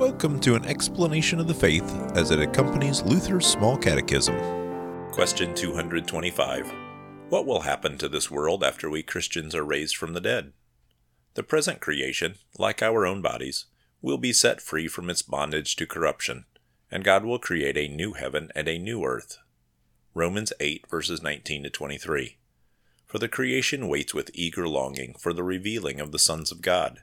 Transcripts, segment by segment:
Welcome to an explanation of the faith as it accompanies Luther's Small Catechism. Question 225 What will happen to this world after we Christians are raised from the dead? The present creation, like our own bodies, will be set free from its bondage to corruption, and God will create a new heaven and a new earth. Romans 8 verses 19 to 23. For the creation waits with eager longing for the revealing of the sons of God.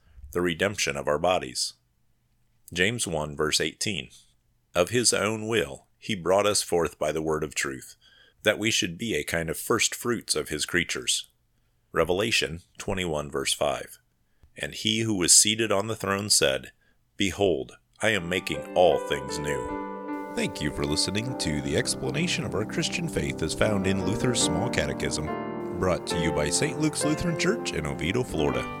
the redemption of our bodies. James 1 verse 18. Of his own will he brought us forth by the word of truth, that we should be a kind of first fruits of his creatures. Revelation 21 verse 5. And he who was seated on the throne said, Behold, I am making all things new. Thank you for listening to the explanation of our Christian faith as found in Luther's Small Catechism, brought to you by St. Luke's Lutheran Church in Oviedo, Florida.